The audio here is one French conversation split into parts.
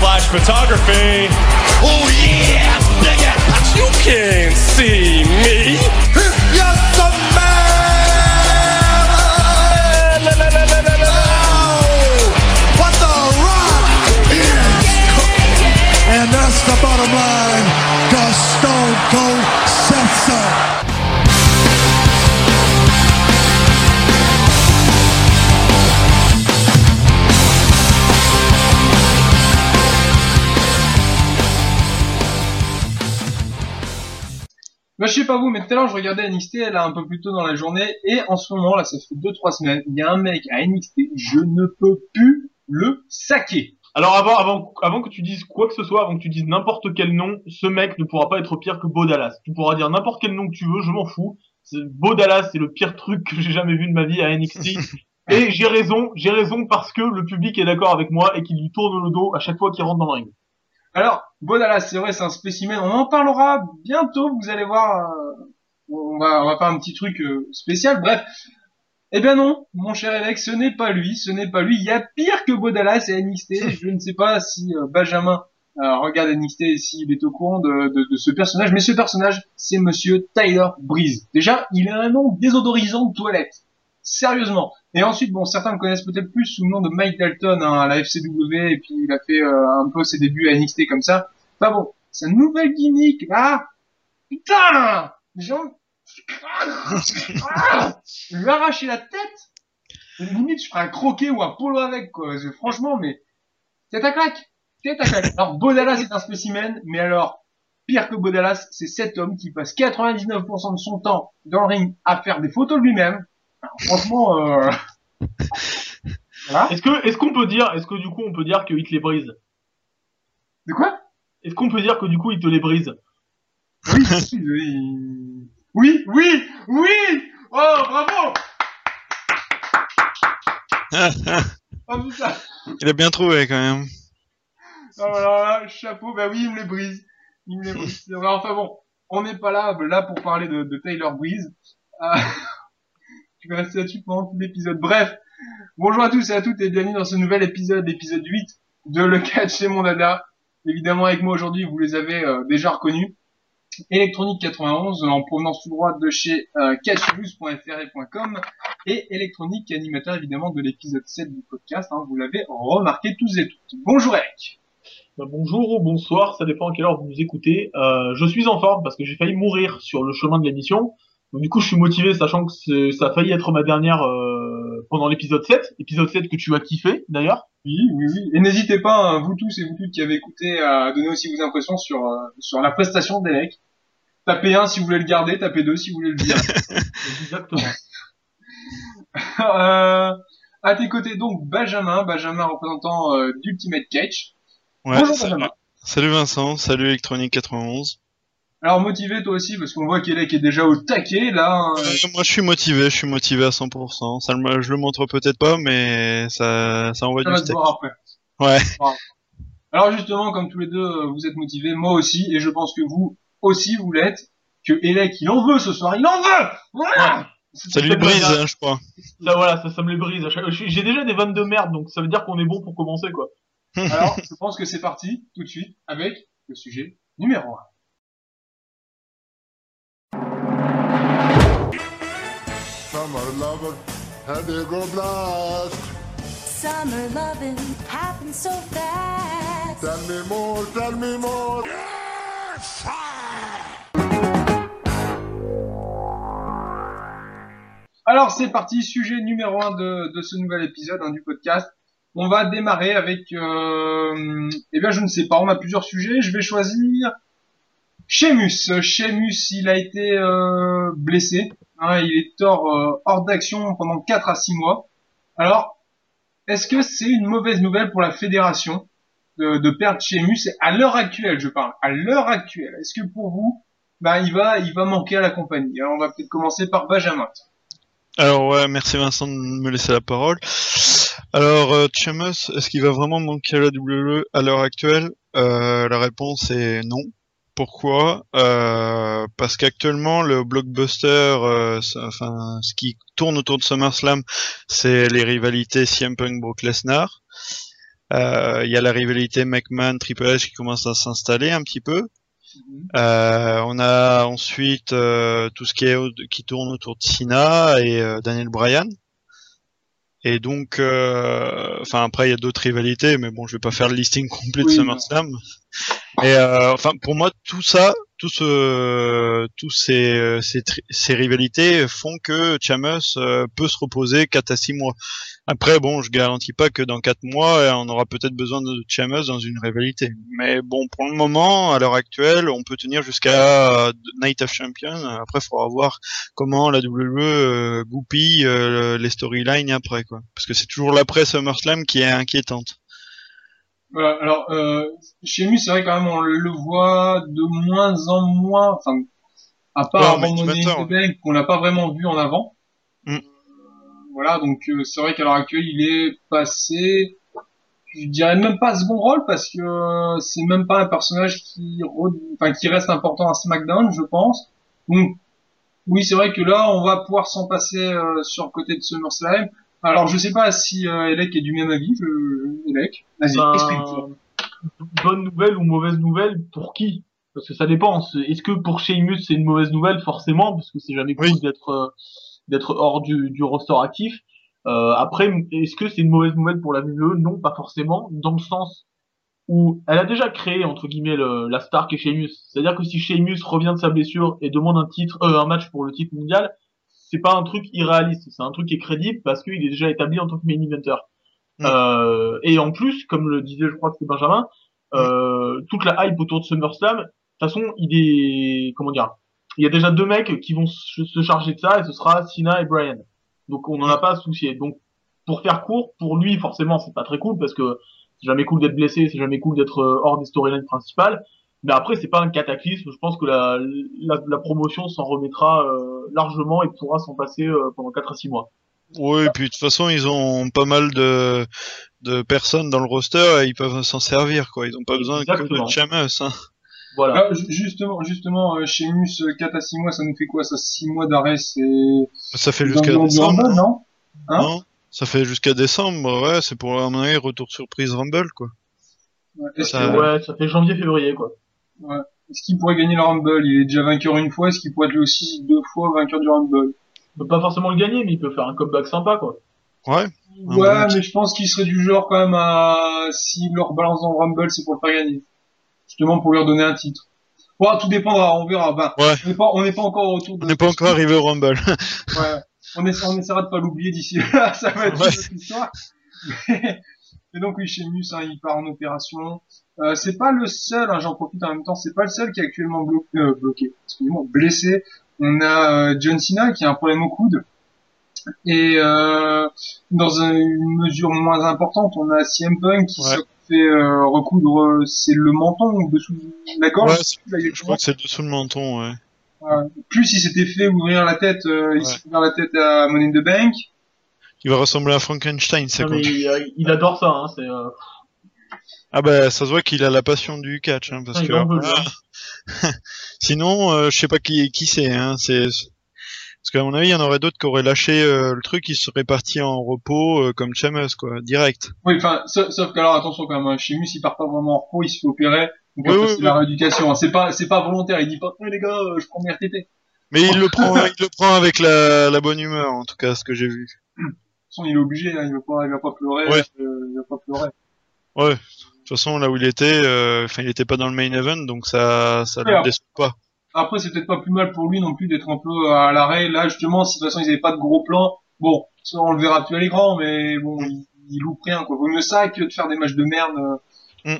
flash photography, Oh yeah, nigga. you can't see me. Yes, the man! Oh, what the rock is And that's the bottom line. Cause Stone Cold Bah, je sais pas vous, mais tout à l'heure, je regardais NXT, là, un peu plus tôt dans la journée, et en ce moment, là, ça fait 2-3 semaines, il y a un mec à NXT, je ne peux plus le saquer. Alors avant, avant, avant que tu dises quoi que ce soit, avant que tu dises n'importe quel nom, ce mec ne pourra pas être pire que Bo Dallas. Tu pourras dire n'importe quel nom que tu veux, je m'en fous. C'est- Bo Dallas, c'est le pire truc que j'ai jamais vu de ma vie à NXT. et j'ai raison, j'ai raison parce que le public est d'accord avec moi et qu'il lui tourne le dos à chaque fois qu'il rentre dans le ring. Alors, Bo Dallas, c'est vrai, c'est un spécimen, on en parlera bientôt, vous allez voir, euh, on va, on va faire un petit truc euh, spécial, bref. Eh bien non, mon cher Alex, ce n'est pas lui, ce n'est pas lui, il y a pire que Bo Dallas et NXT, je ne sais pas si euh, Benjamin euh, regarde NXT et s'il est au courant de, de, de ce personnage, mais ce personnage, c'est monsieur Tyler Breeze. Déjà, il a un nom désodorisant de toilette. Sérieusement. Et ensuite, bon, certains le connaissent peut-être plus sous le nom de Mike Dalton hein, à la FCW, et puis il a fait euh, un peu ses débuts à NXT comme ça. Enfin bon, sa nouvelle gimmick, là, putain, j'ai envie- Ah lui ai arraché la tête. Limite, je ferais un croquet ou un polo avec, quoi. Franchement, mais c'est ta claque. C'est ta claque. Alors, Bodalas est un spécimen, mais alors, pire que Bodalas, c'est cet homme qui passe 99% de son temps dans le ring à faire des photos de lui-même. Franchement, euh... voilà. Est-ce que, est-ce qu'on peut dire, est-ce que du coup on peut dire qu'il te les brise? De quoi? Est-ce qu'on peut dire que du coup il te les brise? Oui, oui, oui, oui, oui. Oh, bravo. Oh putain. Il a bien trouvé quand même. Ah, alors là, chapeau, bah oui, il me les brise. Il me les brise. Enfin bon, on n'est pas là, là pour parler de, de Taylor Breeze. Euh, je vais rester là-dessus pendant tout l'épisode. Bref, bonjour à tous et à toutes et bienvenue dans ce nouvel épisode, l'épisode 8 de Le Catch et mon dada. Évidemment, avec moi aujourd'hui, vous les avez euh, déjà reconnus. Electronique 91 en provenance tout droit de chez euh, et Electronique animateur évidemment de l'épisode 7 du podcast, hein, vous l'avez remarqué tous et toutes. Bonjour Eric Bah, bonjour ou bonsoir, ça dépend à quelle heure vous nous écoutez. Euh, je suis en forme parce que j'ai failli mourir sur le chemin de l'émission. Donc du coup, je suis motivé, sachant que c'est- ça a failli être ma dernière euh, pendant l'épisode 7. Épisode 7 que tu as kiffé, d'ailleurs. Oui, oui, oui. Et n'hésitez pas, hein, vous tous et vous toutes qui avez écouté, à donner aussi vos impressions sur, euh, sur la prestation d'Elec. Tapez 1 si vous voulez le garder, tapez 2 si vous voulez le virer. Exactement. euh, à tes côtés donc Benjamin, Benjamin représentant euh, d'Ultimate Catch. Ouais, Bonjour salut. Benjamin. Salut Vincent, salut Electronic 91. Alors motivé toi aussi parce qu'on voit qu'Elec est déjà au taquet là. hein. Euh, moi je suis motivé, je suis motivé à 100%. Ça, je le montre peut-être pas, mais ça, ça envoie Ça du va steak. voir après. Ouais. Alors justement, comme tous les deux, euh, vous êtes motivés, moi aussi, et je pense que vous aussi vous l'êtes, que Elec il en veut ce soir, il en veut Voilà Ça lui brise, hein, je crois. Ça, voilà, ça, ça me les brise. J'ai déjà des vannes de merde, donc ça veut dire qu'on est bon pour commencer, quoi. Alors, je pense que c'est parti, tout de suite, avec le sujet numéro 1. Summer lover, had a go blast. Summer loving happens so fast. Tell me more, tell me more. Alors c'est parti, sujet numéro 1 de, de ce nouvel épisode hein, du podcast. On va démarrer avec, euh, eh bien, je ne sais pas, on a plusieurs sujets. Je vais choisir Sheamus. Sheamus, il a été euh, blessé. Hein, il est hors, euh, hors d'action pendant 4 à 6 mois. Alors, est-ce que c'est une mauvaise nouvelle pour la fédération de, de perdre Sheamus à l'heure actuelle, je parle, à l'heure actuelle Est-ce que pour vous, bah, il va, il va manquer à la compagnie? Alors, on va peut-être commencer par Benjamin. Alors ouais, merci Vincent de me laisser la parole. Alors euh, Sheamus, est-ce qu'il va vraiment manquer à la WWE à l'heure actuelle? Euh, La réponse est non. Pourquoi? Euh, Parce qu'actuellement le blockbuster, euh, enfin ce qui tourne autour de SummerSlam, c'est les rivalités CM Punk Brock Lesnar. Euh, Il y a la rivalité McMahon Triple H qui commence à s'installer un petit peu. Euh, on a ensuite euh, tout ce qui est qui tourne autour de Cena et euh, Daniel Bryan. Et donc, euh, enfin après il y a d'autres rivalités, mais bon, je vais pas faire le listing complet de Oui, SummerSlam. Et euh, enfin pour moi tout ça, tout ce, tous ces ces, ces rivalités font que Chamus euh, peut se reposer 4 à 6 mois. Après bon, je garantis pas que dans 4 mois euh, on aura peut-être besoin de Chamus dans une rivalité. Mais bon, pour le moment, à l'heure actuelle, on peut tenir jusqu'à Night of Champions. Après, il faudra voir comment la WWE euh, goupille les storylines après quoi. Parce que c'est toujours l'après SummerSlam qui est inquiétante. Voilà, alors, euh, chez lui, c'est vrai quand même, on le voit de moins en moins, enfin, à part Ouais, Bank, qu'on l'a pas vraiment vu en avant. Mm. Euh, Voilà, donc euh, c'est vrai qu'à l'heure actuelle, il est passé, je dirais même pas second rôle, parce que euh, c'est même pas un personnage qui, re- enfin, qui reste important à SmackDown, je pense. Donc, oui, c'est vrai que là, on va pouvoir s'en passer euh, sur le côté de SummerSlam. Alors, je sais pas si euh, Elec est du même avis, je... Elec. Vas-y, Ben, explique-toi. bonne nouvelle ou mauvaise nouvelle pour qui? Parce que ça dépend. Est-ce que pour Sheamus c'est une mauvaise nouvelle? Forcément parce que c'est jamais cool Oui. d'être euh, d'être hors du, du roster actif. Euh, après, est-ce que c'est une mauvaise nouvelle pour la WWE Non, pas forcément, dans le sens où elle a déjà créé entre guillemets le- la star qu'est Sheamus. C'est-à-dire que si Sheamus revient de sa blessure et demande un titre, euh, un match pour le titre mondial, c'est pas un truc irréaliste, c'est un truc qui est crédible parce qu'il est déjà établi en tant que main eventer. Mm. Euh, et en plus, comme le disait, je crois que c'est Benjamin, euh, toute la hype autour de SummerSlam, de toute façon, il est, comment dire, il y a déjà deux mecs qui vont se se charger de ça et ce sera Cena et Brian. Donc on n'en a pas à se soucier. Donc pour faire court, pour lui forcément c'est pas très cool parce que c'est jamais cool d'être blessé, c'est jamais cool d'être euh, hors des storylines principales. Mais après c'est pas un cataclysme. Je pense que la, la, la promotion s'en remettra euh, largement et pourra s'en passer euh, pendant 4 à 6 mois. Oui, et puis de toute façon, ils ont pas mal de, de personnes dans le roster et ils peuvent s'en servir, quoi. Ils ont pas besoin que de Chamus, hein. Voilà. Ah, ju- justement, justement, chez Mus, euh, 4 à 6 mois, ça nous fait quoi Ça 6 mois d'arrêt, c'est Ça fait jusqu'à décembre. Rumble, non? Hein? Non Ça fait jusqu'à décembre, ouais, c'est pour un retour surprise Rumble, quoi. Ouais. Ça- que- Ouais, ça fait janvier-février quoi. Ouais. Est-ce qu'il pourrait gagner le Rumble Il est déjà vainqueur une fois, est-ce qu'il pourrait être lui aussi deux fois vainqueur du Rumble Il peut pas forcément le gagner, mais il peut faire un comeback sympa quoi. Ouais. Ouais, bon mais je pense qu'il serait du genre quand même à... S'il leur balance dans le Rumble, c'est pour le faire gagner. Justement pour lui redonner un titre. Bon, tout dépendra, on verra. Ben, Ouais. on n'est pas, on n'est pas encore au retour de... On n'est pas encore arrivé au Rumble. Ouais. On, essa- on essaiera de pas l'oublier d'ici là, ça va être Ouais. une autre histoire. Mais- Et donc oui, Sheamus, hein, il part en opération. Euh, c'est pas le seul, hein, j'en profite en même temps, c'est pas le seul qui est actuellement blo- euh, bloqué, excusez-moi, blessé. On a euh, John Cena qui a un problème au coude. Et euh, dans un- une mesure moins importante, on a CM Punk qui Ouais. se fait euh, recoudre, euh, c'est le menton ou dessous de la gorge. Ouais, c'est- là, il est je crois que c'est dessous le menton, ouais. Plus il s'était fait ouvrir la tête, euh, il Ouais. s'est ouvert la tête à Money in the Bank. Il va ressembler à Frankenstein, c'est Non, quoi. mais il, il adore ça, hein, c'est, euh, Ah bah, ça se voit qu'il a la passion du catch, hein, parce il que... Ah. Sinon, euh, je sais pas qui, qui c'est, hein, c'est... Parce qu'à mon avis, il y en aurait d'autres qui auraient lâché euh, le truc, ils seraient partis en repos, euh, comme Chamus, quoi, direct. Oui, enfin, sauf, sauf qu'alors attention quand même, hein, Sheamus il part pas vraiment en repos, il se fait opérer. Donc Oui, oui, c'est la rééducation. hein. C'est pas, c'est pas volontaire. Il dit pas, Eh, les gars, je prends mes RTT. De Mais il le prend, il le prend avec la, la bonne humeur, en tout cas, ce que j'ai vu. toute façon, il est obligé. Hein, il va pas, il va pas pleurer. Ouais. il va pas pleurer. Ouais. De toute façon, là où il était, euh, enfin, il était pas dans le main event, donc ça, ça le déçoit pas. Après, c'est peut-être pas plus mal pour lui non plus d'être un peu à l'arrêt. Là, justement, si de toute façon ils avaient pas de gros plans, bon, ça on le verra plus à l'écran, mais bon, il, il loupe rien, quoi. Vaut mieux ça que de faire des matchs de merde. euh, Mm. euh,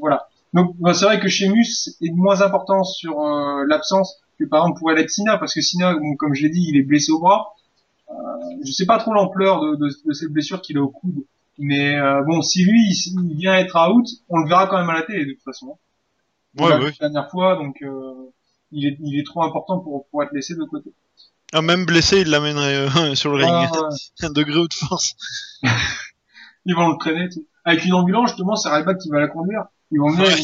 voilà. Donc, bah, c'est vrai que Sheamus est moins important sur euh, l'absence que par exemple pourrait l'être Sina, parce que Sina, bon, comme je l'ai dit, il est blessé au bras. Euh, je sais pas trop l'ampleur de, de, de cette blessure qu'il a au coude. Mais euh, bon, si lui, il, il vient être out, on le verra quand même à la télé de toute façon. On Ouais, ouais. La dernière fois, donc euh, il, est, il est trop important pour, pour être laissé de côté. Ah, même blessé, il l'amènerait euh, sur le ring. Ah, ouais. Un degré haute force. Ils vont le traîner, tu sais. Avec une ambulance, justement, c'est Ryback qui va la conduire. Ils vont venir.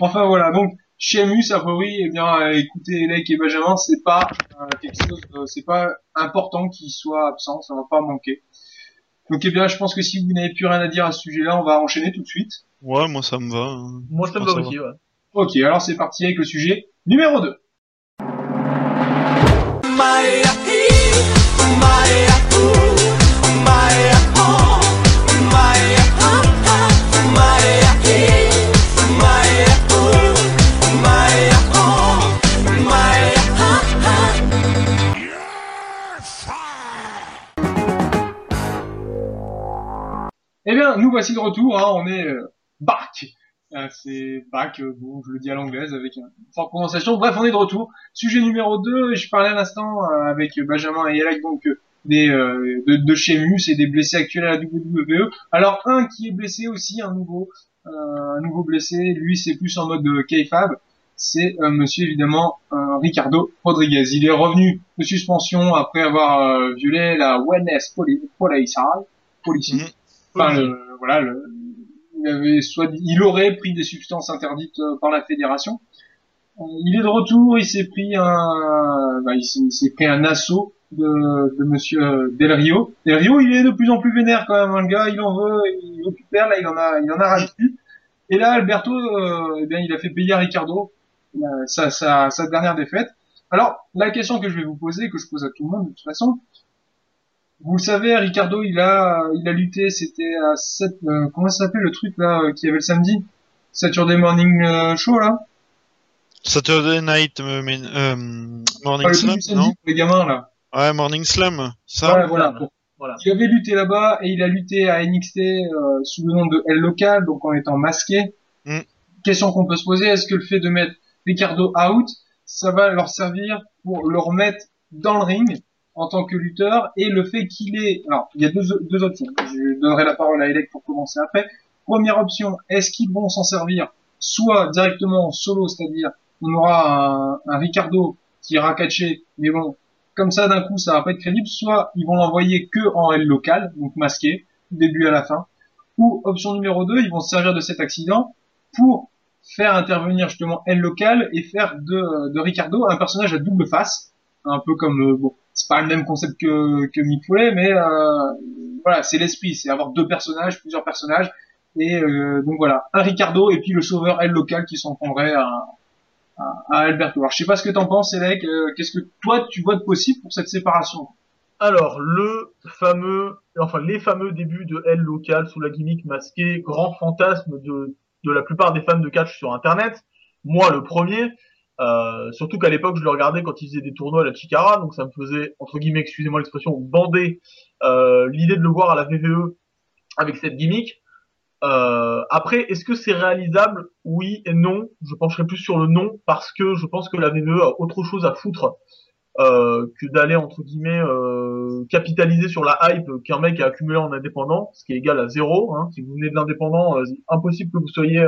enfin, voilà. Donc, Sheamus, a priori, eh bien, euh, écoutez, Elec et Benjamin, c'est pas euh, quelque chose, de- c'est pas important qu'il soit absent, ça va pas manquer. Donc, eh bien, je pense que si vous n'avez plus rien à dire à ce sujet-là, on va enchaîner tout de suite. Ouais, moi ça me va. hein. Moi, ça me va aussi, ouais. Ok, alors c'est parti avec le sujet numéro 2. Eh bien, nous voici de retour, hein, on est euh, back. Euh, c'est back, euh, bon, je le dis à l'anglaise avec une forte prononciation. Bref, on est de retour. Sujet numéro 2, je parlais à l'instant euh, avec Benjamin et Alec, donc euh, des de, de Sheamus et des blessés actuels à la WWE. Alors un qui est blessé aussi, un nouveau, un nouveau blessé, lui c'est plus en mode de K-Fab, c'est monsieur évidemment Ricardo Rodriguez. Il est revenu de suspension après avoir violé la Wellness Poli- Policy. Enfin, le, voilà, le, il avait soit, il aurait pris des substances interdites euh, par la fédération. Euh, il est de retour, il s'est pris un, bah, il s'est il s'est pris un assaut de, de Monsieur Del Rio. Del Rio, il est de plus en plus vénère quand même, hein, le gars, il en veut, il récupère, là, il en a, il en a rajouté. Et là, Alberto, euh, eh bien, il a fait payer à Ricardo euh, sa, sa, sa dernière défaite. Alors, la question que je vais vous poser, que je pose à tout le monde de toute façon, vous le savez, Ricardo, il a, il a lutté, c'était à 7, euh, comment ça s'appelle le truc là, euh, qu'il y avait le samedi? Saturday Morning euh, Show là? Saturday Night euh, mais- euh, Morning truc Slam, non? pour les gamins là. Ouais, Morning Slam. Ça voilà. Voilà. Il avait lutté là-bas et il a lutté à NXT euh, sous le nom de L local, donc en étant masqué. Mm. Question qu'on peut se poser, est-ce que le fait de mettre Ricardo out, ça va leur servir pour le remettre dans le ring? En tant que lutteur et le fait qu'il est... Alors, il y a deux, deux options. Je donnerai la parole à Elec pour commencer après. Première option, est-ce qu'ils vont s'en servir soit directement en solo, c'est-à-dire on aura un, un Ricardo qui ira catcher, mais bon, comme ça d'un coup ça va pas être crédible, soit ils vont l'envoyer que en L local, donc masqué, début à la fin, ou option numéro 2, ils vont se servir de cet accident pour faire intervenir justement L local et faire de, de Ricardo un personnage à double face, un peu comme, euh, c'est pas le même concept que, que Foley, mais euh, voilà, c'est l'esprit, c'est avoir deux personnages, plusieurs personnages, et euh, donc voilà, un Ricardo et puis le sauveur L local qui s'en prendrait à, à, à Alberto. Alors je sais pas ce que t'en penses, Elec, euh, qu'est-ce que toi tu vois de possible pour cette séparation? Alors, le fameux, enfin, les fameux débuts de L local sous la gimmick masquée, grand fantasme de, de la plupart des fans de catch sur Internet. Moi, le premier, euh, surtout qu'à l'époque, je le regardais quand il faisait des tournois à la Chicara, donc ça me faisait, entre guillemets, excusez-moi l'expression, bander euh, l'idée de le voir à la VVE avec cette gimmick. Euh, après, est-ce que c'est réalisable? Oui et non. Je pencherai plus sur le non parce que je pense que la VVE a autre chose à foutre que d'aller entre guillemets capitaliser sur la hype qu'un mec a accumulé en indépendant, ce qui est égal à zéro. Hein. Si vous venez de l'indépendant, impossible que vous soyez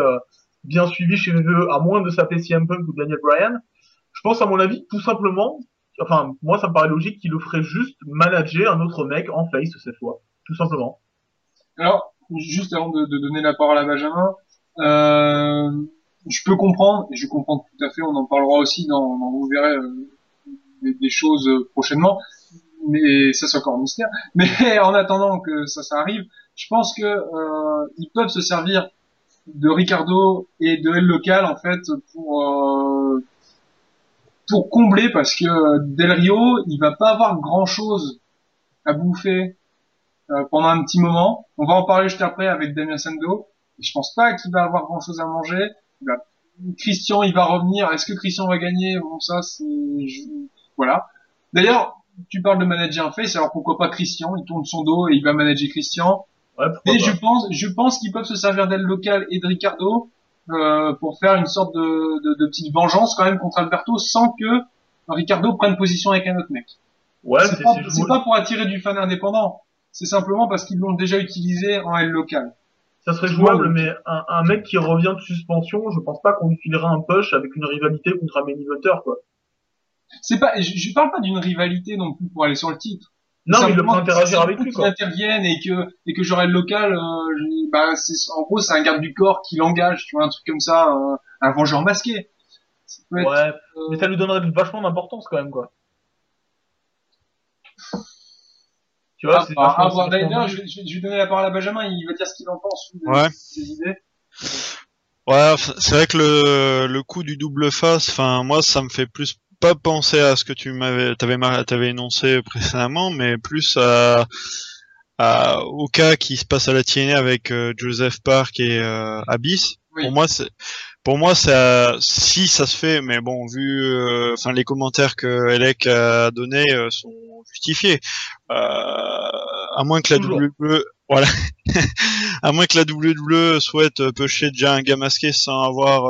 bien suivi chez VVE à moins de s'appeler CM Punk ou Daniel Bryan. Je pense à mon avis tout simplement, enfin moi ça me paraît logique qu'il le ferait juste manager un autre mec en face cette fois, tout simplement. Alors, juste avant de, donner la parole à Benjamin, euh, je peux comprendre, et je comprends tout à fait, on en parlera aussi dans, dans vous verrez euh, des, choses prochainement, mais ça c'est encore un mystère. Mais en attendant que ça, ça arrive, je pense que euh, ils peuvent se servir de Ricardo et de L local en fait pour euh, pour combler parce que Del Rio il va pas avoir grand chose à bouffer euh, pendant un petit moment. On va en parler juste après avec Damien Sando. Je pense pas qu'il va avoir grand chose à manger. Christian, il va revenir. Est-ce que Christian va gagner? Bon, ça, c'est, voilà. D'ailleurs, tu parles de manager un face, alors pourquoi pas Christian? Il tourne son dos et il va manager Christian. Ouais, Mais pas. je pense, je pense qu'ils peuvent se servir d'elle locale et de Ricardo euh, pour faire une sorte de, de, de petite vengeance quand même contre Alberto sans que Ricardo prenne position avec un autre mec. Ouais, c'est pas, pas pour attirer du fan indépendant. C'est simplement parce qu'ils l'ont déjà utilisé en L local. Ça serait jouable, mais un, un mec qui revient de suspension, je pense pas qu'on utiliserait un push avec une rivalité contre un main quoi. C'est pas, je, je parle pas d'une rivalité non plus pour aller sur le titre. Non, mais il le Simplement, peut interagir avec lui, quoi. interviennent et que et que j'aurai le local, euh, je- bah c'est en gros c'est un garde du corps qui l'engage, tu vois un truc comme ça, euh, un vengeur masqué. Ça peut être, Ouais, euh, mais ça lui donnerait vachement d'importance quand même, quoi. Tu vois, Ah, c'est ah, vachement- ah, d'ailleurs, je, vais- je vais- je vais donner la parole à Benjamin, il va dire ce qu'il en pense Ouais. ses idées. Ouais, c'est vrai que le, le coup du double face, enfin moi ça me fait plus pas penser à ce que tu m'avais t'avais t'avais énoncé précédemment, mais plus à, à au cas qui se passe à la TNA avec euh, Joseph Park et euh, Abyss. Oui. Pour moi c'est pour moi ça si ça se fait, mais bon vu euh, les commentaires que Elec a donné euh, sont justifiés. À moins que la. WWE voilà à moins que la WWE souhaite pusher déjà un gars masqué sans avoir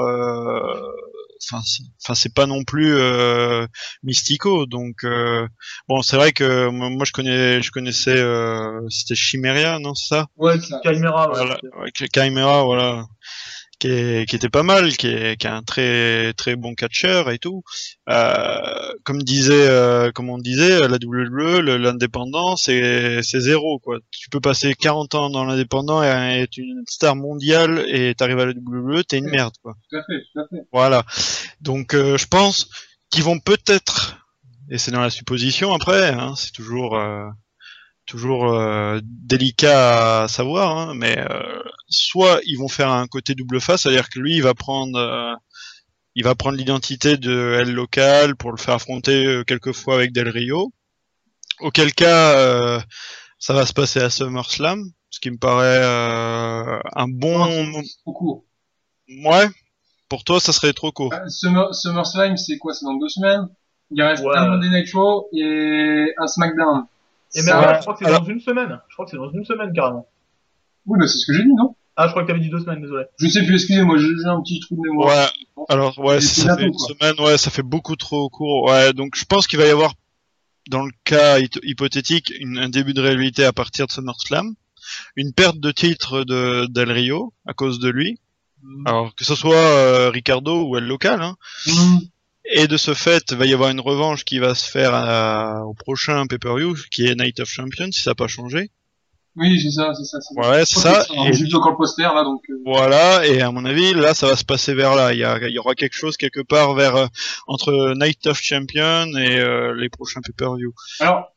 enfin c'est- pas non plus euh, mystico donc euh, bon c'est vrai que moi je connais je connaissais euh, c'était Chimeria non c'est ça? Ouais. Chimera, ouais. voilà le Chimera voilà qui, est- qui était pas mal qui est, qui est un très très bon catcheur et tout euh, comme disait euh, comme on disait la WWE l'indépendant c'est c'est zéro quoi tu peux passer 40 ans dans l'indépendant et être une star mondiale et t'arrives à la WWE t'es une merde quoi Tout à fait, tout à fait. voilà. Donc euh, je pense qu'ils vont peut-être, et c'est dans la supposition après, hein, c'est toujours toujours euh, délicat à savoir, hein, mais euh, soit ils vont faire un côté double face, c'est-à-dire que lui il va prendre euh, il va prendre l'identité de L local pour le faire affronter euh, quelquefois avec Del Rio. Auquel cas euh, ça va se passer à SummerSlam, ce qui me paraît euh, un bon Trop court. ouais. Pour toi, ça serait trop court. Summer, SummerSlam, c'est quoi? C'est dans deux semaines? Il reste Ouais. un Monday Night Raw et un SmackDown. Et même là, je crois que c'est alors- dans une semaine. Je crois que c'est dans une semaine, carrément. Oui, bah c'est ce que j'ai dit, non? Ah, je crois que t'avais dit deux semaines, désolé. Je sais plus, excusez-moi, j'ai j'ai un petit trou de mémoire. Ouais. Alors ouais, Et ça c'est fait une quoi. semaine, ouais, ça fait beaucoup trop court. Ouais, donc je pense qu'il va y avoir, dans le cas hy- hypothétique, une- un début de réalité à partir de SummerSlam, une perte de titre de Del Rio à cause de lui. Mm. Alors que ce soit euh, Ricardo ou El Local, hein. Mm. Et de ce fait, il va y avoir une revanche qui va se faire à- au prochain pay-per-view, qui est Night of Champions, si ça n'a pas changé. Oui, c'est ça, c'est ça. Ouais, c'est ça. Et... Encore le poster, là, donc... euh, Voilà, et à mon avis, là, ça va se passer vers là. Il y, a- il y aura quelque chose quelque part vers euh, entre Night of Champion et euh, les prochains pay-per-view. Alors...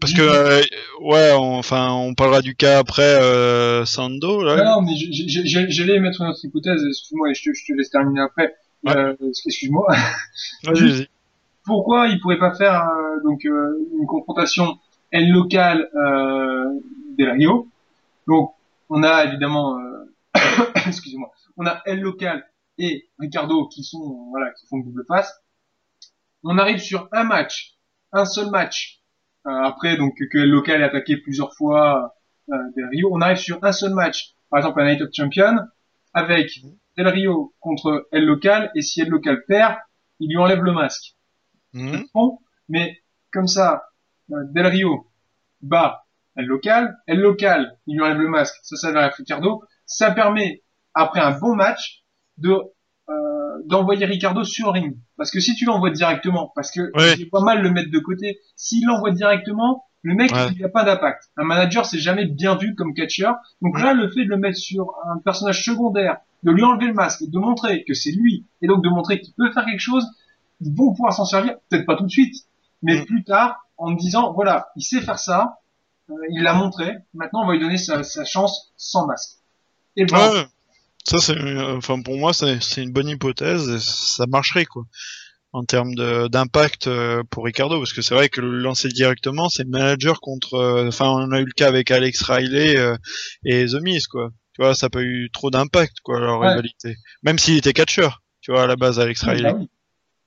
Parce que, euh, ouais, on- enfin, on parlera du cas après euh, Sando. Là. Ouais, non, mais j'allais mettre une autre hypothèse, excuse-moi, et je te, je te laisse terminer après. Euh, excuse-moi. Vas-y, vas-y. Pourquoi ils pourraient pas faire euh, donc euh, une confrontation L locale euh, Del Rio? Donc, on a évidemment... Euh... excusez-moi. On a L local et Ricardo qui sont voilà qui font double face. On arrive sur un match, un seul match. Euh, après donc que L local est attaqué plusieurs fois euh, Del Rio, on arrive sur un seul match. Par exemple un Night of Champion avec Del Rio contre L local et si L local perd, il lui enlève le masque. Mhm. Bon, mais comme ça, euh, Del Rio bat El Local, El Local, il lui enlève le masque, ça s'avère être Ricardo, ça permet, après un bon match, de euh, d'envoyer Ricardo sur le ring. Parce que si tu l'envoies directement, parce que Ouais. j'ai pas mal le mettre de côté, s'il l'envoie directement, le mec, Ouais. il n'y a pas d'impact. Un manager, c'est jamais bien vu comme catcheur. Donc là, le fait de le mettre sur un personnage secondaire, de lui enlever le masque, de montrer que c'est lui, et donc de montrer qu'il peut faire quelque chose, ils vont pouvoir s'en servir, peut-être pas tout de suite, mais Mm. plus tard, en me disant, voilà, il sait faire ça, euh, il l'a montré, maintenant on va lui donner sa, sa chance sans masque. Et ben, Ouais, ça c'est, euh, enfin pour moi c'est c'est une bonne hypothèse, et ça marcherait quoi, en termes de- d'impact euh, pour Ricardo, parce que c'est vrai que le lancer directement, c'est manager contre, euh, enfin on a eu le cas avec Alex Riley euh, et The Miz quoi. Tu vois, ça pas eu trop d'impact quoi leur Ouais. rivalité, même s'il était catcheur. Tu vois à la base Alex oui, Riley. bah.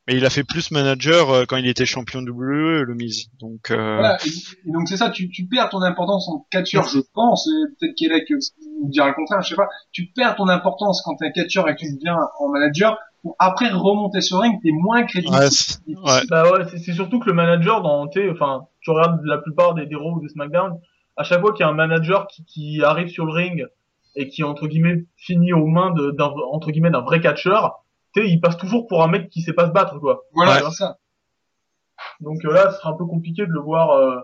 Mais il a fait plus manager quand il était champion WWE, le Miz. Donc, euh, Voilà, et, donc c'est ça, tu, tu perds ton importance en catcheur, je pense, peut-être qu'Elec vous dira le contraire, je sais pas, tu perds ton importance quand t'es un catcheur et que tu deviens en manager, pour après remonter sur le ring, t'es moins crédible. ouais, c'est- ouais. Bah ouais, c'est c'est surtout que le manager dans, enfin, tu regardes la plupart des, des Raw ou des SmackDown, à chaque fois qu'il y a un manager qui, qui arrive sur le ring et qui, entre guillemets, finit aux mains de- d'un, entre guillemets, d'un vrai catcheur, tu il passe toujours pour un mec qui sait pas se battre, quoi. Voilà, Ouais. c'est ça. Donc euh, là, ce sera un peu compliqué de le voir, euh,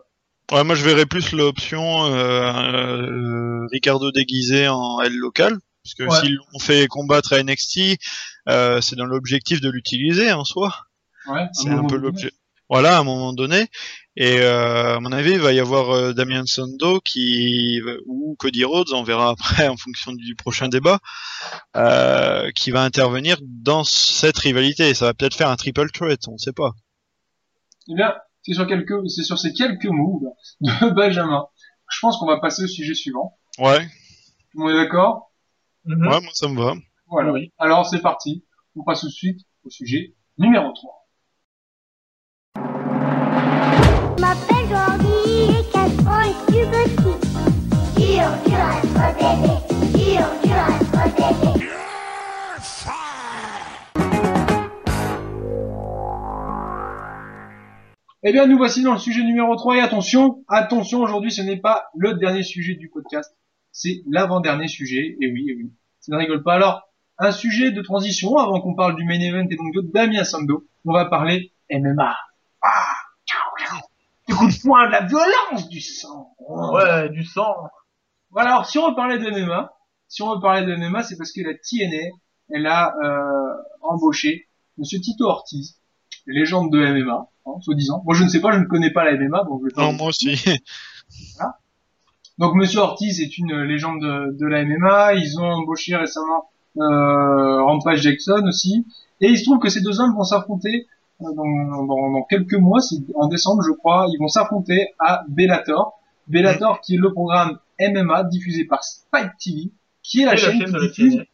Ouais, moi je verrais plus l'option euh, euh, Ricardo déguisé en L local, parce que Ouais. s'ils l'ont fait combattre à NXT, euh, c'est dans l'objectif de l'utiliser en soi. Ouais, C'est un peu l'objet. Voilà, à un moment donné. Et euh, à mon avis, il va y avoir euh, Damien Sando qui ou Cody Rhodes, on verra après en fonction du prochain débat, euh, qui va intervenir dans cette rivalité. Ça va peut-être faire un triple threat, on ne sait pas. Eh bien, c'est sur quelques, c'est sur ces quelques moves de Benjamin. Je pense qu'on va passer au sujet suivant. Ouais, Tout le monde est d'accord? Mhm. ouais, moi ça me va. Voilà. Oui. Alors c'est parti. On passe tout de suite au sujet numéro 3. Je m'appelle Jordi et 4 ans et petit. Être bébé. Être bébé. Eh bien, nous voici dans le sujet numéro 3 et attention, attention, aujourd'hui ce n'est pas le dernier sujet du podcast, c'est l'avant-dernier sujet, et oui, et oui, ça ne rigole pas. Alors, un sujet de transition avant qu'on parle du main event et donc de Damien Sando, on va parler MMA. Ah, du coup de poing, de la violence, du sang. Ouais, du sang. Voilà, alors si on veut parler de MMA, si on veut parler de MMA, c'est parce que la TNA, elle a euh, embauché Monsieur Tito Ortiz, légende de MMA, hein, soi-disant. Moi je ne sais pas, je ne connais pas la MMA, donc je vais pas Non, moi aussi. Donc Monsieur Ortiz est une légende de, de la MMA. Ils ont embauché récemment euh, Rampage Jackson aussi. Et il se trouve que ces deux hommes vont s'affronter euh, dans, dans, dans quelques mois, c'est en décembre je crois. Ils vont s'affronter à Bellator. Bellator qui est le programme MMA diffusé par Spike TV, qui est la chaîne qui de la diffuse la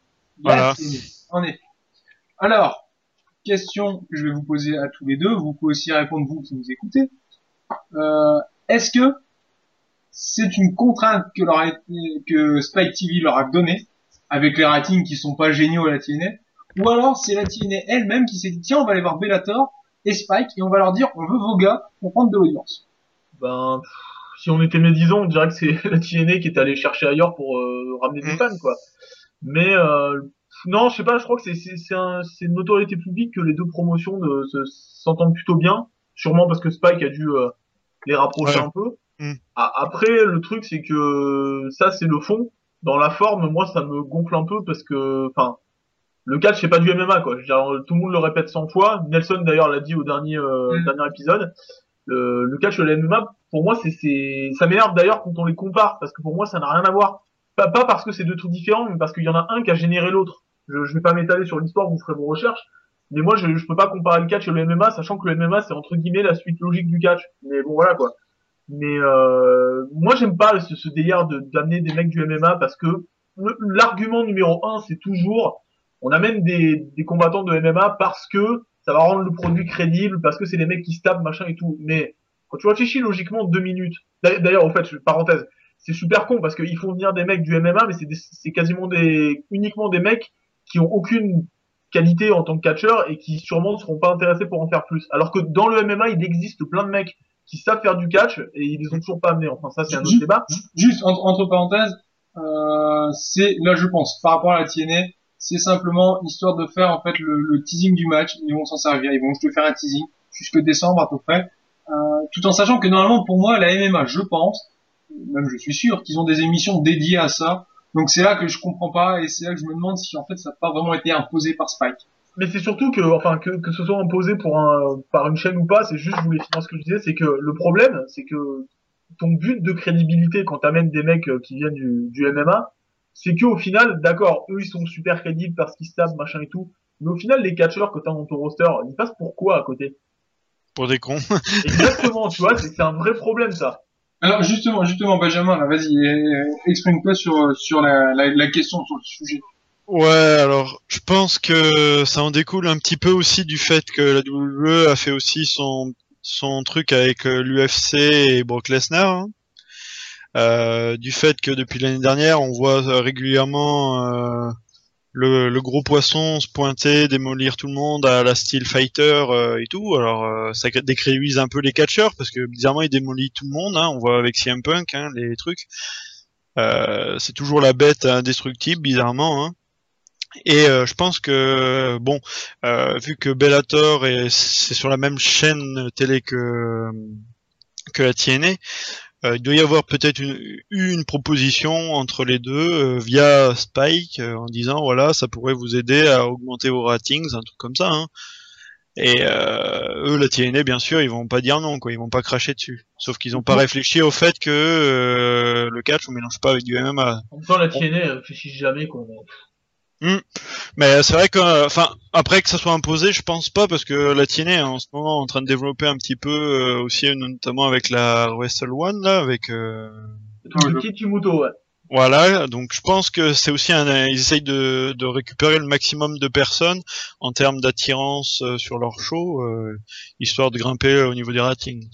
Voilà. En effet. Alors, question que je vais vous poser à tous les deux. Vous pouvez aussi répondre vous qui nous écoutez. Euh, Est-ce que c'est une contrainte que, leur a été- que Spike TV leur a donnée, avec les ratings qui sont pas géniaux à la TNA, ou alors c'est la TNA elle-même qui s'est dit tiens on va aller voir Bellator et Spike et on va leur dire on veut vos gars pour prendre de l'audience. Ben, pff, si on était médisant, on dirait que c'est la TNA qui est allée chercher ailleurs pour euh, ramener des Mm. fans, quoi. Mais euh, non, je sais pas, je crois que c'est c'est c'est un, c'est une notoriété publique que les deux promotions s'entendent plutôt bien, sûrement parce que Spike a dû euh, les rapprocher Ouais. un peu. Mm. Après, le truc c'est que ça c'est le fond. Dans la forme, moi ça me gonfle un peu parce que, enfin, le catch c'est pas du MMA quoi. Je veux dire, tout le monde le répète 100 fois. Nelson d'ailleurs l'a dit au dernier euh, Mm. dernier épisode. Le, le catch et le MMA, pour moi, c'est, c'est, ça m'énerve d'ailleurs quand on les compare, parce que pour moi, ça n'a rien à voir. Pas, pas parce que c'est deux trucs différents, mais parce qu'il y en a un qui a généré l'autre. Je, je vais pas m'étaler sur l'histoire, vous ferez vos recherches. Mais moi, je, je peux pas comparer le catch et le MMA, sachant que le MMA, c'est entre guillemets la suite logique du catch. Mais bon, voilà, quoi. Mais, euh, moi, j'aime pas ce, délire de, d'amener des mecs du MMA parce que l'argument numéro un, c'est toujours, on amène des, combattants de MMA parce que ça va rendre le produit crédible, parce que c'est des mecs qui se machin et tout. Mais quand tu réfléchis logiquement deux minutes, d'a- d'ailleurs, au fait, parenthèse, c'est super con parce qu'ils font venir des mecs du MMA, mais c'est quasiment des, uniquement des mecs qui ont aucune qualité en tant que catcheur et qui sûrement ne seront pas intéressés pour en faire plus. Alors que dans le MMA, il existe plein de mecs qui savent faire du catch et ils les ont toujours pas amenés. Enfin, ça, c'est un autre débat. Juste entre, entre parenthèses, euh, c'est là je pense par rapport à la TNA, c'est simplement histoire de faire en fait le, le teasing du match. Ils vont s'en servir, ils vont juste faire un teasing jusque décembre à peu près, euh, tout en sachant que normalement pour moi la MMA, je pense, même je suis sûr qu'ils ont des émissions dédiées à ça. Donc c'est là que je comprends pas et c'est là que je me demande si en fait ça n'a pas vraiment été imposé par Spike. Mais c'est surtout que, enfin, que, que ce soit imposé pour un, par une chaîne ou pas, c'est juste, je voulais finir ce que je disais, c'est que le problème, c'est que ton but de crédibilité quand t'amènes des mecs euh, qui viennent du, du MMA, c'est que au final, d'accord, eux ils sont super crédibles parce qu'ils se tapent, machin et tout, mais au final, les catcheurs que t'as dans ton roster, ils passent pour quoi à côté? Pour des cons. Exactement, tu vois, c'est c'est un vrai problème ça. Alors justement, justement Benjamin, là, vas-y, euh, exprime-toi sur sur la, la, la question sur le sujet. Ouais, alors je pense que ça en découle un petit peu aussi du fait que la WWE a fait aussi son son truc avec euh, l'UFC et Brock Lesnar. hein. Euh, du fait que depuis l'année dernière, on voit euh, régulièrement euh, le, le gros poisson se pointer, démolir tout le monde à la style fighter euh, et tout. Alors euh, ça décrédibilise un peu les catcheurs parce que bizarrement il démolit tout le monde. Hein. On voit avec CM Punk hein, les trucs. C'est toujours la bête indestructible bizarrement. Hein. Et euh, je pense que bon, euh, vu que Bellator est c'est sur la même chaîne télé que que la TNA, euh, il doit y avoir peut-être une, eu une proposition entre les deux via Spike en disant voilà ça pourrait vous aider à augmenter vos ratings, un truc comme ça. Hein. Et eux, la TNA, bien sûr, ils vont pas dire non, quoi. Ils vont pas cracher dessus. Sauf qu'ils ont pas réfléchi au fait que le catch, on mélange pas avec du MMA. En même temps, la TNA elle réfléchit jamais, quoi. Mais c'est vrai que, euh, enfin, après que ça soit imposé, je pense pas parce que la TNA est en ce moment en train de développer un petit peu euh, aussi, notamment avec la Wrestle One là, avec. euh, Le petit ouais. Voilà, donc je pense que c'est aussi un, ils essayent de, de récupérer le maximum de personnes en termes d'attirance euh, sur leur show, euh, histoire de grimper au niveau des ratings.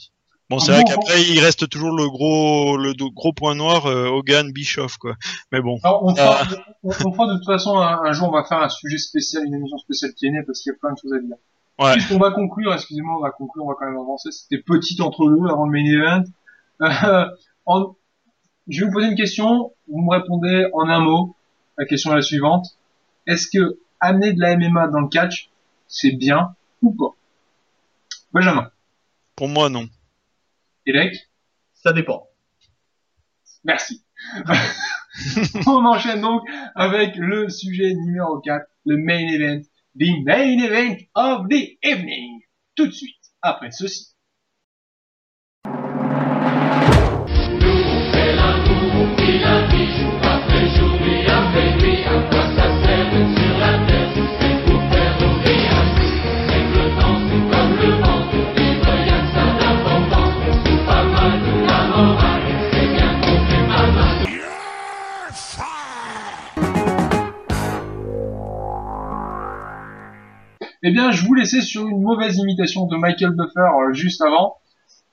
Bon, c'est Ah vrai bon, qu'après il reste toujours le gros, le gros point noir, euh, Hogan, Bischoff quoi. Mais bon. Alors, on, fera, Ah. on, on fera de toute façon un, un jour, on va faire un sujet spécial, une émission spéciale TNA parce qu'il y a plein de choses à dire. Ouais. Puisqu'on va conclure, excusez-moi, on va conclure, on va quand même avancer. C'était petite entre deux avant le main event. Euh, en- je vais vous poser une question, vous me répondez en un mot. La question est la suivante. Est-ce que amener de la MMA dans le catch, c'est bien ou pas? Benjamin, Pour moi non. Elec, Ça dépend. merci. on enchaîne donc avec le sujet numéro 4, le main event, the main event of the evening. Tout de suite, après ceci. Eh bien, je vous laissais sur une mauvaise imitation de Michael Buffer euh, juste avant.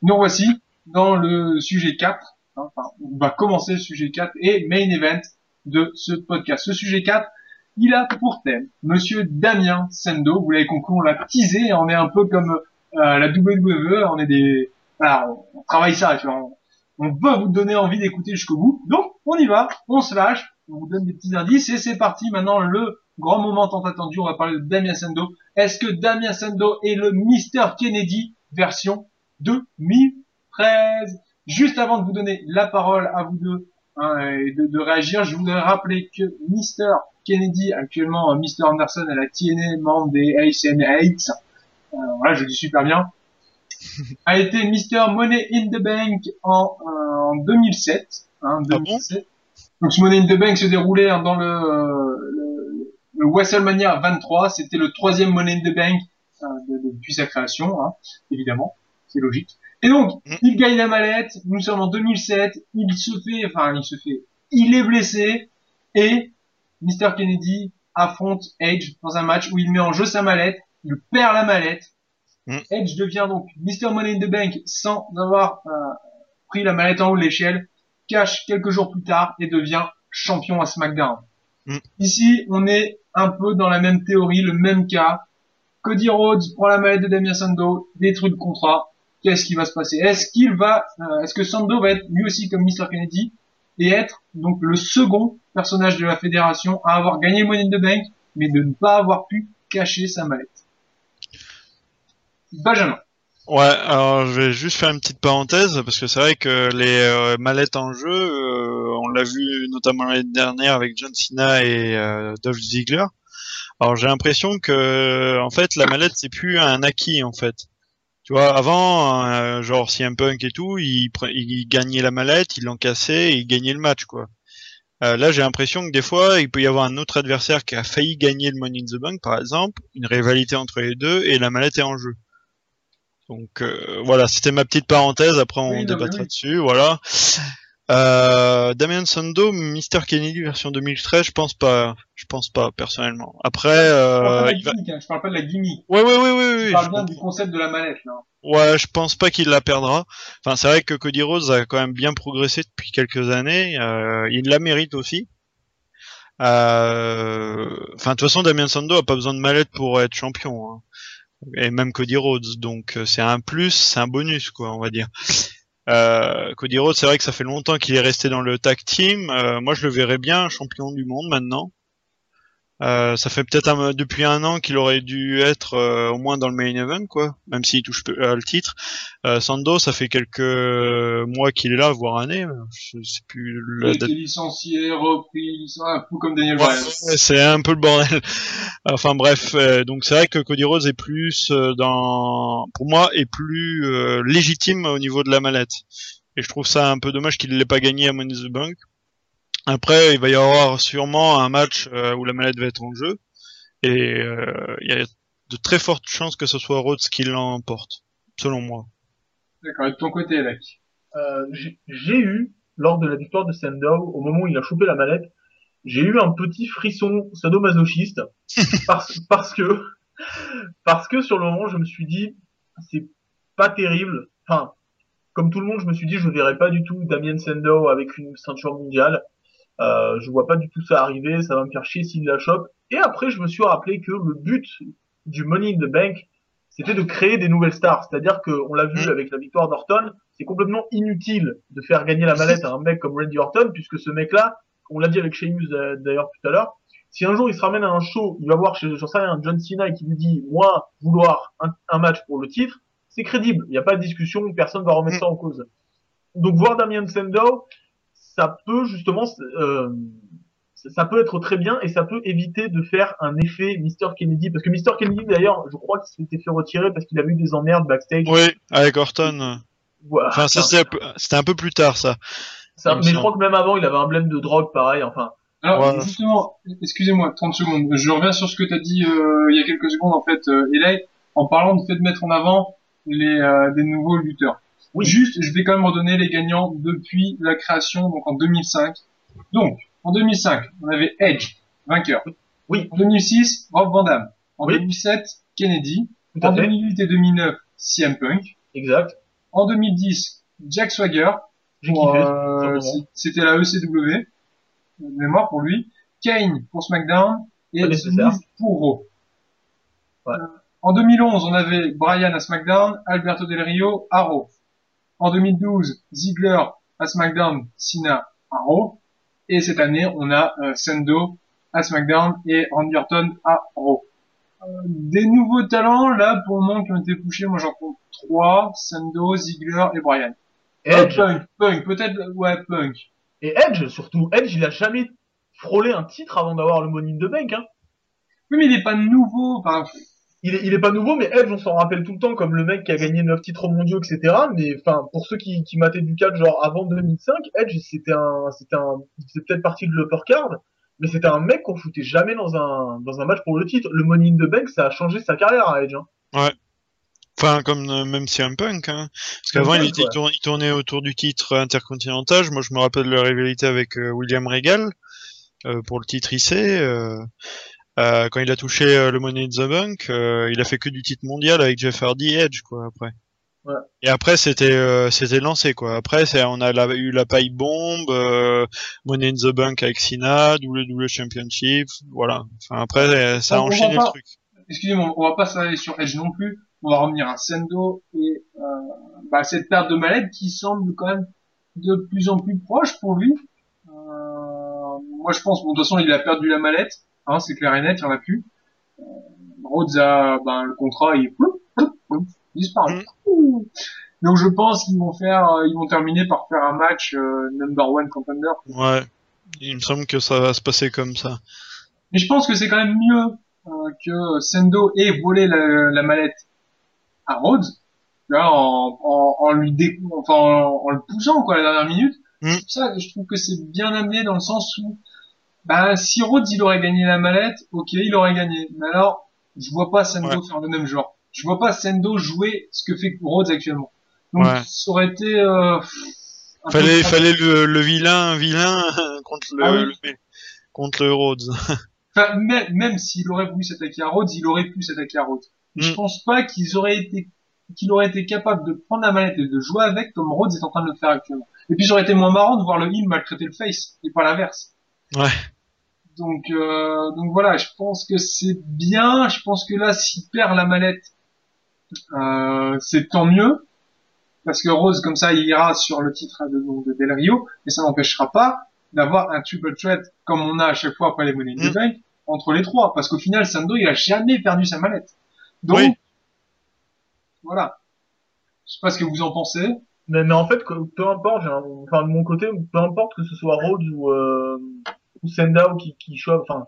Nous voici dans le sujet 4. hein, Enfin, on va commencer le sujet 4 et main event de ce podcast. Ce sujet 4, il a pour thème Monsieur Damien Sendo. Vous l'avez compris, on l'a teasé. On est un peu comme euh, la WWE. On est des, voilà, on, travaille ça. Tu vois, on, on veut vous donner envie d'écouter jusqu'au bout. Donc, on y va. On se lâche. On vous donne des petits indices et c'est parti. Maintenant, le grand moment tant attendu. On va parler de Damien Sendo. Est-ce que Damien Sando est le Mr. Kennedy version 2013 Juste avant de vous donner la parole à vous deux hein, et de, de réagir, je voudrais rappeler que Mr. Kennedy, actuellement euh, Mr. Anderson à la TNA, membre des Ace and Eights, euh, voilà, je le dis super bien, a été Mr. Money in the Bank en, euh, en 2007. Hein, 2007. Donc ce Money in the Bank se déroulait hein, dans le, euh, WrestleMania 23. C'était le troisième Money in the Bank euh, de- de- depuis sa création, hein, évidemment, c'est logique. Et donc, il gagne la mallette. Nous sommes en 2007. Il se fait, enfin, il se fait, il est blessé et Mr. Kennedy affronte Edge dans un match où il met en jeu sa mallette. Il perd la mallette. Mm. Edge devient donc Mr. Money in the Bank sans avoir euh, pris la mallette en haut de l'échelle. Cache quelques jours plus tard et devient champion à SmackDown. Mm. Ici, on est un peu dans la même théorie, le même cas. Cody Rhodes prend la mallette de Damien Sando, détruit le contrat. Qu'est-ce qui va se passer? Est-ce qu'il va, euh, est-ce que Sando va être lui aussi comme Mr. Kennedy et être donc le second personnage de la fédération à avoir gagné Money in the Bank, mais de ne pas avoir pu cacher sa mallette? Benjamin. Ouais, alors je vais juste faire une petite parenthèse parce que c'est vrai que les euh, mallettes en jeu, euh, on l'a vu notamment l'année dernière avec John Cena et euh, Dolph Ziggler. Alors j'ai l'impression que en fait la mallette c'est plus un acquis en fait. Tu vois, avant euh, genre CM Punk et tout, il, il gagnait la mallette, il l'encassait et il gagnait le match quoi. Euh, là j'ai l'impression que des fois il peut y avoir un autre adversaire qui a failli gagner le Money in the Bank par exemple, une rivalité entre les deux et la mallette est en jeu. Donc euh, voilà, c'était ma petite parenthèse. Après, on Oui, débattra oui. dessus. Voilà. Euh, Damien Sando, Mr Kennedy version 2013, je pense pas, je pense pas personnellement. Après, Je parle pas euh, de la il va... gimmick, hein, je parle pas de la gimmick. ouais, ouais, ouais, ouais, Je parle je bien du concept de la mallette, là. Ouais, je pense pas qu'il la perdra. Enfin, c'est vrai que Cody Rhodes a quand même bien progressé depuis quelques années. Euh, il la mérite aussi. Euh, Enfin, de toute façon, Damien Sando a pas besoin de mallette pour être champion. hein. Et même Cody Rhodes. Donc, euh, c'est un plus, c'est un bonus, quoi, on va dire. Euh, Cody Rhodes, c'est vrai que ça fait longtemps qu'il est resté dans le tag team. Euh, moi, je le verrais bien champion du monde maintenant. Euh, ça fait peut-être un- depuis un an qu'il aurait dû être euh, au moins dans le main event, quoi, même s'il touche euh, le titre. Euh, Sando, ça fait quelques mois qu'il est là, voire années. Je sais plus Il a été licencié, repris, un peu comme Daniel Bryan. ouais, c'est un peu le bordel. Enfin bref, euh, donc c'est vrai que Cody Rhodes est plus euh, dans, pour moi, est plus euh, légitime au niveau de la mallette. Et je trouve ça un peu dommage qu'il l'ait pas gagné à Money the Bank. Après, il va y avoir sûrement un match euh, où la mallette va être en jeu, et euh, il y a de très fortes chances que ce soit Rhodes qui l'emporte, selon moi. D'accord, et de ton côté, Alec? Euh, j'ai eu, lors de la victoire de Sandow, au moment où il a chopé la mallette, j'ai eu un petit frisson sadomasochiste parce, parce que parce que sur le moment je me suis dit c'est pas terrible. Enfin, comme tout le monde, je me suis dit je verrais pas du tout Damien Sandow avec une ceinture mondiale. Euh, je vois pas du tout ça arriver, ça va me faire chier s'il la chope. Et après, je me suis rappelé que le but du Money in the Bank, c'était de créer des nouvelles stars. C'est-à-dire que, on l'a vu Mm. avec la victoire d'Orton, c'est complètement inutile de faire gagner la mallette à un mec comme Randy Orton, puisque ce mec-là, on l'a dit avec Sheamus euh, d'ailleurs tout à l'heure, si un jour il se ramène à un show, il va voir, chez- sais un John Cena et qui lui dit, moi, vouloir un, un match pour le titre, c'est crédible. Il n'y a pas de discussion, personne va remettre ça en cause. Donc voir Damien Sandow, ça peut justement, euh, ça peut être très bien et ça peut éviter de faire un effet Mr. Kennedy. Parce que Mr. Kennedy, d'ailleurs, je crois qu'il s'était fait retirer parce qu'il avait eu des emmerdes backstage. Oui, avec Orton. Enfin, ça c'était un peu- plus tard, ça. Mais je crois que même avant, il avait un blême de drogue pareil. Enfin, Alors, justement, excusez-moi, 30 secondes. Je reviens sur ce que tu as dit euh, il y a quelques secondes, en fait, euh, Eli, en parlant du fait de mettre en avant les euh, des nouveaux lutteurs. Oui. Juste, je vais quand même redonner les gagnants depuis la création, donc en 2005. Donc, en 2005, on avait Edge, vainqueur. Oui. En 2006, Rob Van Dam. En Oui. 2007, Kennedy. tout En fait. 2008 et 2009, CM Punk. Exact. En 2010, Jack Swagger. J'ai Pour, kiffé. euh, C'était la ECW, mémoire pour lui. Kane pour SmackDown et. Miz pour Raw. Ouais. Euh, En 2011, on avait Brian à SmackDown, Alberto Del Rio à Raw. En 2012, Ziggler à SmackDown, Cena à Raw. Et cette année, on a euh, Sendo à SmackDown et Randy Orton à Raw. Euh, des nouveaux talents, là, pour le moment, qui ont été poussés, moi j'en compte trois, Sendo, Ziggler et Brian. Euh, Edge. Punk, Punk, peut-être, ouais, Punk. Et Edge, surtout. Edge, il a jamais frôlé un titre avant d'avoir le Money in the Bank. Hein. Oui, mais il est pas nouveau, enfin, Il, est, il est pas nouveau, mais Edge, on s'en rappelle tout le temps comme le mec qui a gagné 9 titres mondiaux, etc. Mais enfin, pour ceux qui, qui mataient du cadre genre avant 2005, Edge, c'était un, c'était un, faisait peut-être partie de l'upper card, mais c'était un mec qu'on foutait jamais dans un, dans un match pour le titre. Le Money in the Bank, ça a changé sa carrière à Edge. Hein. Enfin, comme euh, même si un punk, hein. Parce qu'avant, ouais. il tournait autour du titre intercontinental. Moi, je me rappelle de la rivalité avec euh, William Regal euh, pour le titre IC. Euh, quand il a touché euh, le Money in the Bank, euh, il a fait que du titre mondial avec Jeff Hardy et Edge, quoi, après. Ouais. Et après, c'était euh, c'était lancé, quoi. Après, c'est on a la- eu la paille bombe, euh, Money in the Bank avec Cena, WWE Championship, voilà. Enfin, après, ça a enchaîné pas- le truc. excusez-moi, on va pas s'aller sur Edge non plus. On va revenir à Sendo et euh, bah, cette perte de maladie qui semble quand même de plus en plus proche pour lui. Euh, moi, je pense, bon, de toute façon, il a perdu la mallette, hein, c'est clair et net, il y en a plus. Rhodes a, ben, le contrat, il disparu. Mm. Donc, je pense qu'ils vont faire, euh, ils vont terminer par faire un match euh, number one contender. Ouais. Il me semble que ça va se passer comme ça. Mais je pense que c'est quand même mieux euh, que Sendo ait volé la, la mallette à Rhodes, vois, en, en, en lui dé, enfin, en, en le poussant quoi à la dernière minute. Mm. Pour ça je trouve que c'est bien amené dans le sens où, bah, si Rhodes il aurait gagné la mallette, ok, il aurait gagné. Mais alors, je vois pas Sendo Ouais. faire le même genre. Je vois pas Sendo jouer ce que fait Rhodes actuellement. Donc Ouais. ça aurait été, euh, Fallait, fallait le, le vilain, vilain contre le, Ah oui. le- contre le Rhodes. Enfin, même, même s'il aurait voulu s'attaquer à Rhodes, il aurait pu s'attaquer à Rhodes. Je Mm. pense pas qu'ils auraient été, qu'il aurait été capable de prendre la manette et de jouer avec comme Rhodes est en train de le faire actuellement. Et puis, ça aurait été moins marrant de voir le heel maltraiter le face et pas l'inverse. Ouais. Donc, euh, donc voilà, je pense que c'est bien. Je pense que là, s'il perd la mallette, euh, c'est tant mieux. Parce que Rose, comme ça, il ira sur le titre de, de Del Rio, mais ça n'empêchera pas d'avoir un triple threat comme on a à chaque fois après les Money in the Mm. Bank entre les trois. Parce qu'au final, Sando, il a jamais perdu sa mallette. Donc, Oui. voilà. Je sais pas ce que vous en pensez. Mais, mais en fait, peu importe, j'ai un- enfin, de mon côté, peu importe que ce soit Rhodes ou, euh, ou Sendao qui, qui chope, enfin,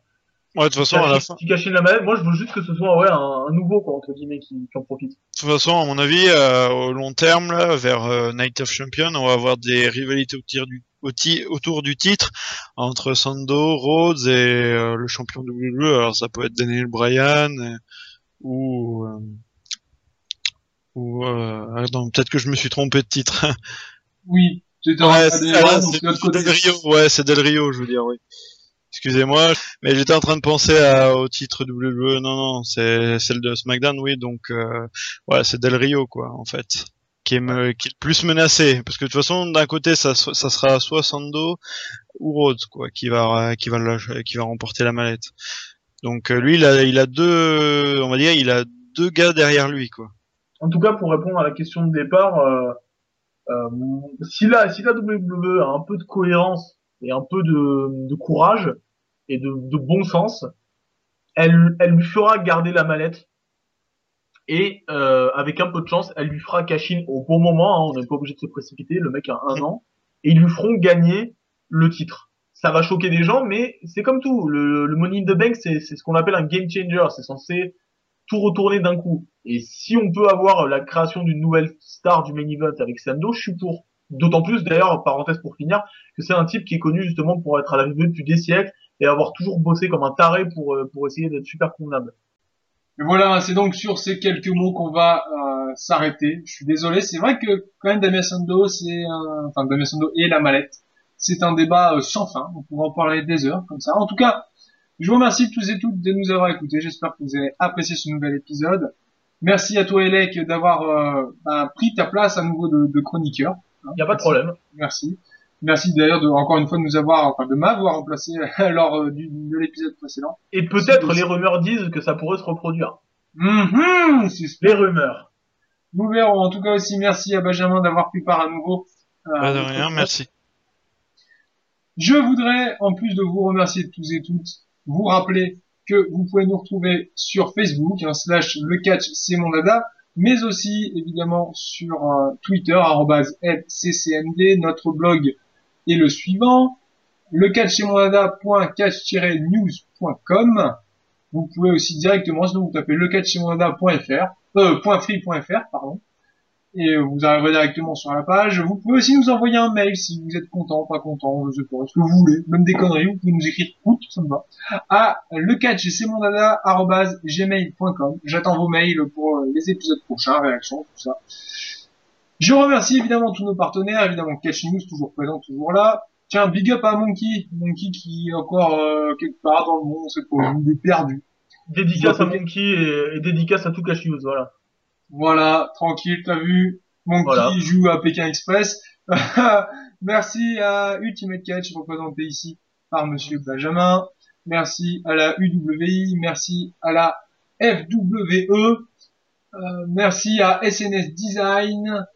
Ouais, de toute façon, à la fin, qui la manette, moi je veux juste que ce soit, ouais, un, un nouveau, quoi, entre guillemets, qui, qui en profite. de toute façon, à mon avis, euh, au long terme, là, vers euh, Night of Champion, on va avoir des rivalités au tir du, au ti- autour du titre entre Sando, Rhodes et euh, le champion WWE. Alors, ça peut être Daniel Bryan euh, ou ou euh, attends, peut-être que je me suis trompé de titre. Oui. De. Del Rio, ouais, c'est Del Rio, je veux dire, oui. Excusez-moi, mais j'étais en train de penser à, au titre WWE. Non, non, c'est celle de SmackDown, oui. Donc, euh, ouais, c'est Del Rio, quoi, en fait, qui est, me- qui est le plus menacé, parce que de toute façon, d'un côté, ça, ça sera soit Sando ou Rhodes, quoi, qui va, qui va, lâcher- qui va remporter la mallette. Donc, euh, lui, il a, il a deux, on va dire, il a deux gars derrière lui, quoi. En tout cas, pour répondre à la question de départ, euh, si la, si la WWE a un peu de cohérence et un peu de, de courage et de, de bon sens, elle, elle lui fera garder la mallette et euh, avec un peu de chance, elle lui fera cash-in au bon moment. hein, on n'est pas obligé de se précipiter. Le mec a un an et ils lui feront gagner le titre. Ça va choquer des gens, mais c'est comme tout. Le, le Money in the Bank, c'est ce qu'on appelle un game changer. C'est censé tout retourner d'un coup. Et si on peut avoir la création d'une nouvelle star du main event avec Sando, je suis pour. D'autant plus, d'ailleurs, parenthèse pour finir, que c'est un type qui est connu justement pour être à la WWE depuis des siècles et avoir toujours bossé comme un taré pour, euh, pour essayer d'être super convenable. Et voilà, c'est donc sur ces quelques mots qu'on va euh, s'arrêter. Je suis désolé, c'est vrai que quand même Damien Sando, c'est enfin Damien Sando et la mallette, c'est un débat euh, sans fin. On pourra en parler des heures comme ça. En tout cas, je vous remercie tous et toutes de nous avoir écoutés. J'espère que vous avez apprécié ce nouvel épisode. Merci à toi Elec d'avoir euh, bah, pris ta place à nouveau de, de chroniqueur. Il n'y a pas de problème. Merci. Merci d'ailleurs de encore une fois de nous avoir, enfin de m'avoir remplacé lors euh, du, de l'épisode précédent. Et peut-être les rumeurs disent que ça pourrait se reproduire. Mhm, c'est Les rumeurs. Nous verrons. En tout cas aussi, merci à Benjamin d'avoir pris part à nouveau. euh, Pas de rien, podcast. merci. Je voudrais, en plus de vous remercier tous et toutes, vous rappeler que vous pouvez nous retrouver sur Facebook, hein, slash le catch c'est mon dada, mais aussi évidemment sur euh, Twitter, arrobase LCCMD, notre blog est le suivant, le catch c'est mon dada.catch-news.com. Vous pouvez aussi directement, sinon vous tapez le catch c'est mon euh, .free.fr, pardon et vous arriverez directement sur la page. Vous pouvez aussi nous envoyer un mail si vous êtes content, pas content, je sais pas, ce que vous voulez, même des conneries, vous pouvez nous écrire tout, ça me va, à lecatch.gmail.com. J'attends vos mails pour euh, les épisodes prochains, réactions, tout ça. Je remercie évidemment tous nos partenaires, évidemment Catch News, toujours présent, toujours là. Tiens, big up à Monkey, Monkey qui est encore euh, quelque part dans le monde, c'est pour il est perdu. Dédicace à Monkey et, et dédicace à tout Cash News, voilà. Voilà, tranquille, t'as vu. Monkey Voilà. joue à Pékin Express. Merci à Ultimate Catch, représenté ici par Monsieur Benjamin. Merci à la UWI, merci à la FWE, euh, merci à SNS Design,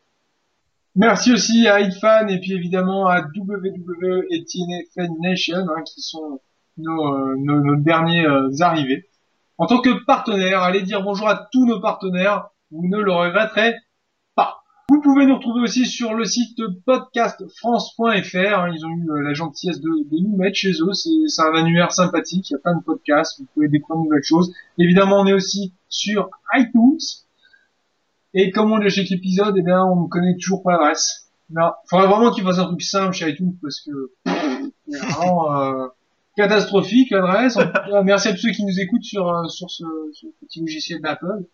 merci aussi à Hitfan et puis évidemment à WWE et TNA Fan Nation hein, qui sont nos, euh, nos, nos derniers euh, arrivés. En tant que partenaire, allez dire bonjour à tous nos partenaires, vous ne le regretterez pas. Vous pouvez nous retrouver aussi sur le site podcastfrance.fr. Ils ont eu euh, la gentillesse de, nous mettre chez eux. C'est un annuaire sympathique. Il y a plein de podcasts. Vous pouvez découvrir de nouvelles choses. Évidemment, on est aussi sur iTunes. Et comme on est chaque épisode, eh bien, on ne connaît toujours pas l'adresse. Non, faudrait vraiment qu'ils fassent un truc simple chez iTunes parce que c'est vraiment euh, catastrophique l'adresse. Merci à tous ceux qui nous écoutent sur euh, sur ce petit logiciel d'Apple.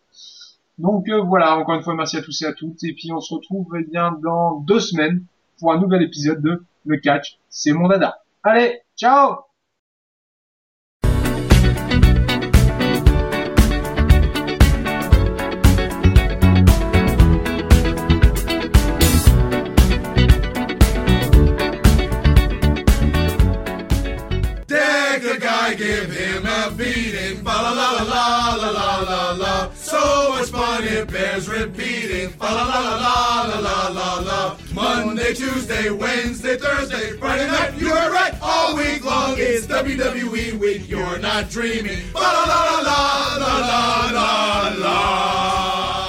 Donc euh, voilà, encore une fois, merci à tous et à toutes. Et puis on se retrouve eh bien dans deux semaines pour un nouvel épisode de Le Catch, c'est mon dada. Allez, ciao bears repeating fa la la la la la la la Monday, Tuesday, Wednesday, Thursday, Friday night. You were right all week long. It's WWE week. You're not dreaming. Fa la la la la la la la.